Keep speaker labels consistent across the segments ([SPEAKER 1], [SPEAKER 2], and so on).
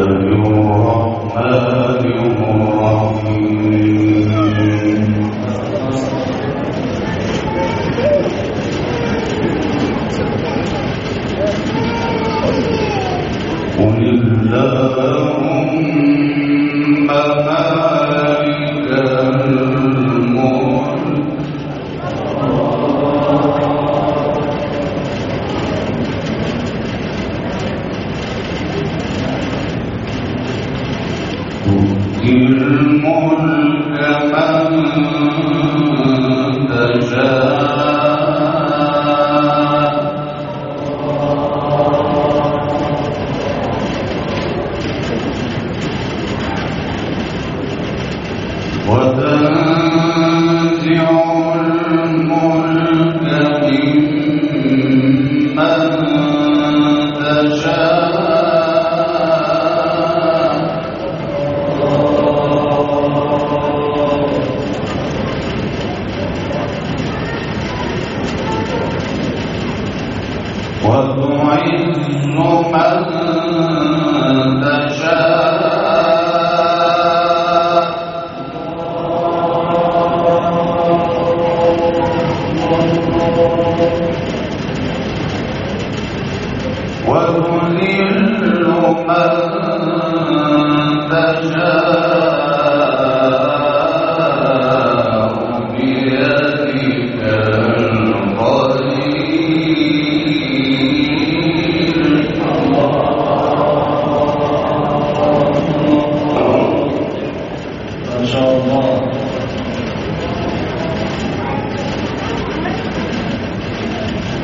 [SPEAKER 1] الرحمن الملك من يضل من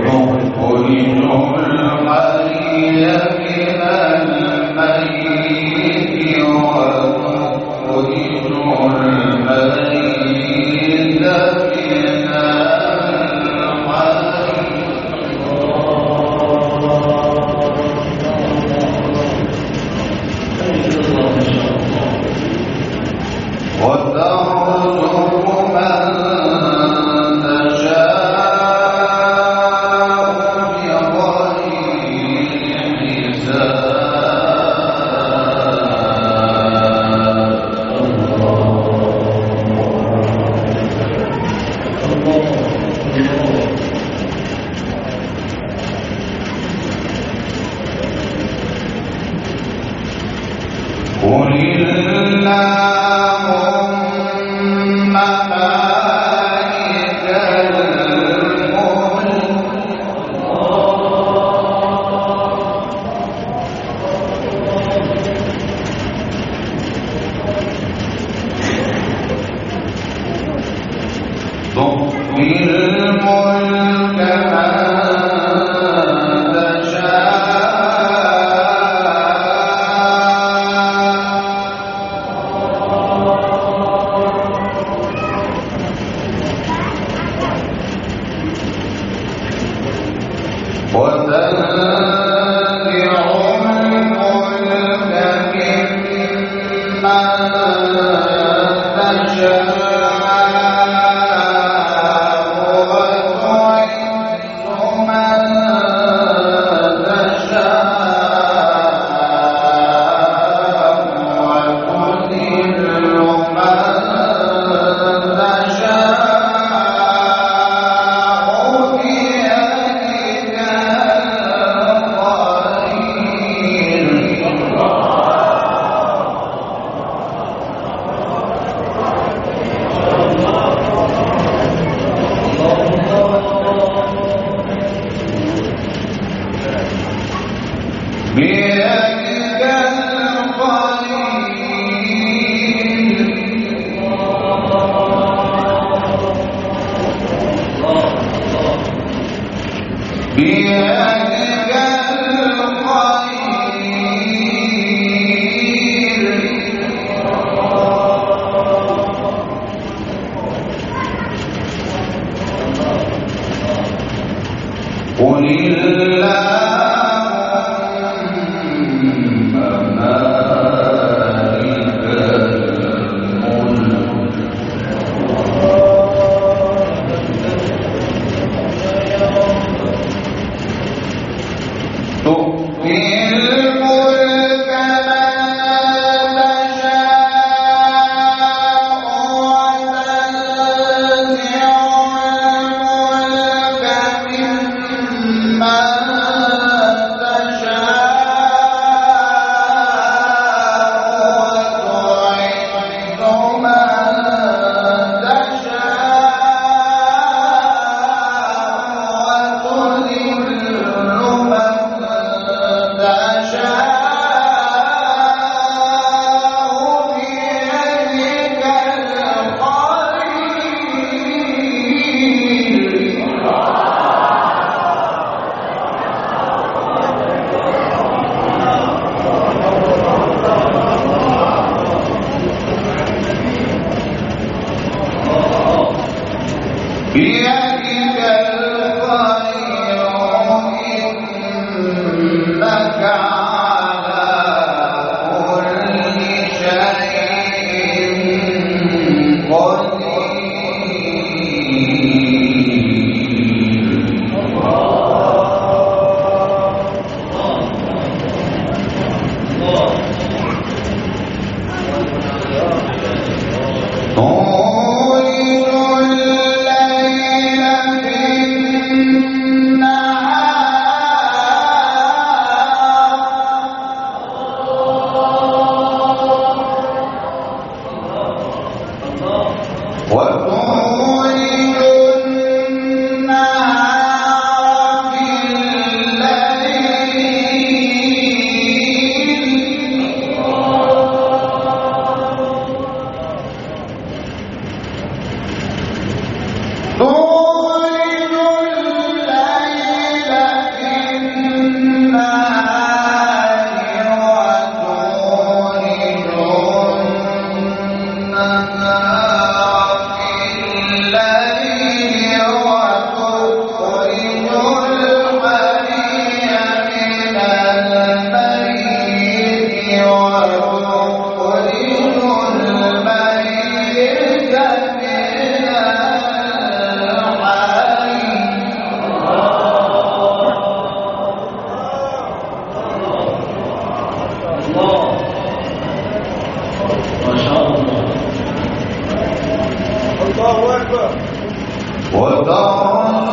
[SPEAKER 2] رب كل
[SPEAKER 3] مريم وأنا
[SPEAKER 1] وترزق